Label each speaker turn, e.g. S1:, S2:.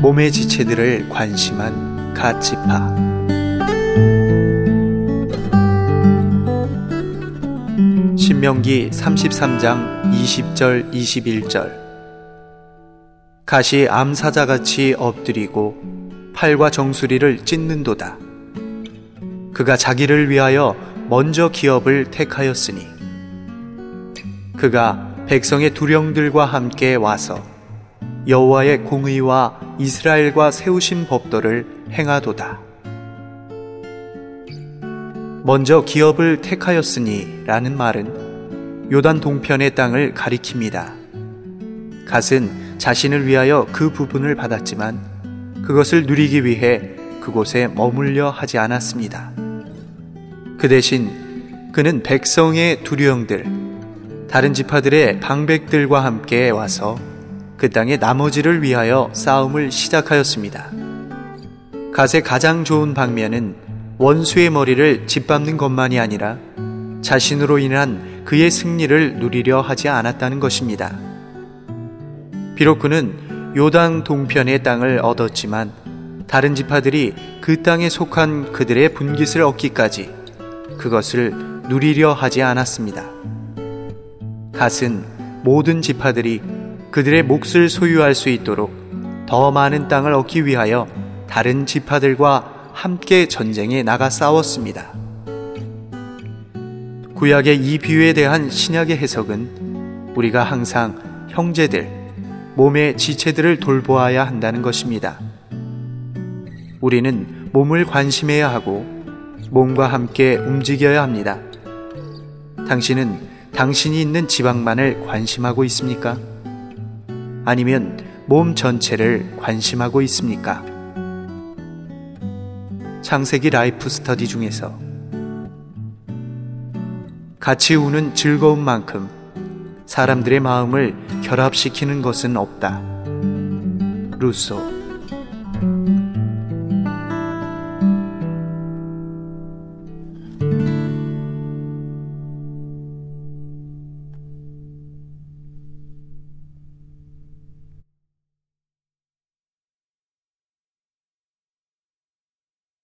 S1: 몸의 지체들을 관심한 가치파 신명기 33장 20절 21절 가시 암사자같이 엎드리고 팔과 정수리를 찢는도다. 그가 자기를 위하여 먼저 기업을 택하였으니 그가 백성의 두령들과 함께 와서 여호와의 공의와 이스라엘과 세우신 법도를 행하도다. 먼저 기업을 택하였으니 라는 말은 요단 동편의 땅을 가리킵니다. 갓은 자신을 위하여 그 부분을 받았지만 그것을 누리기 위해 그곳에 머물려 하지 않았습니다. 그 대신 그는 백성의 두령들, 다른 지파들의 방백들과 함께 와서 그 땅의 나머지를 위하여 싸움을 시작하였습니다. 갓의 가장 좋은 방면은 원수의 머리를 짓밟는 것만이 아니라 자신으로 인한 그의 승리를 누리려 하지 않았다는 것입니다. 비록 그는 요단 동편의 땅을 얻었지만 다른 지파들이 그 땅에 속한 그들의 분깃을 얻기까지 그것을 누리려 하지 않았습니다. 갓은 모든 지파들이 그들의 몫을 소유할 수 있도록 더 많은 땅을 얻기 위하여 다른 지파들과 함께 전쟁에 나가 싸웠습니다. 구약의 이 비유에 대한 신약의 해석은 우리가 항상 형제들, 몸의 지체들을 돌보아야 한다는 것입니다. 우리는 몸을 관심해야 하고 몸과 함께 움직여야 합니다. 당신은 당신이 있는 지방만을 관심하고 있습니까? 아니면 몸 전체를 관심하고 있습니까? 창세기 라이프 스터디 중에서 같이 우는 즐거움만큼 사람들의 마음을 결합시키는 것은 없다. 루소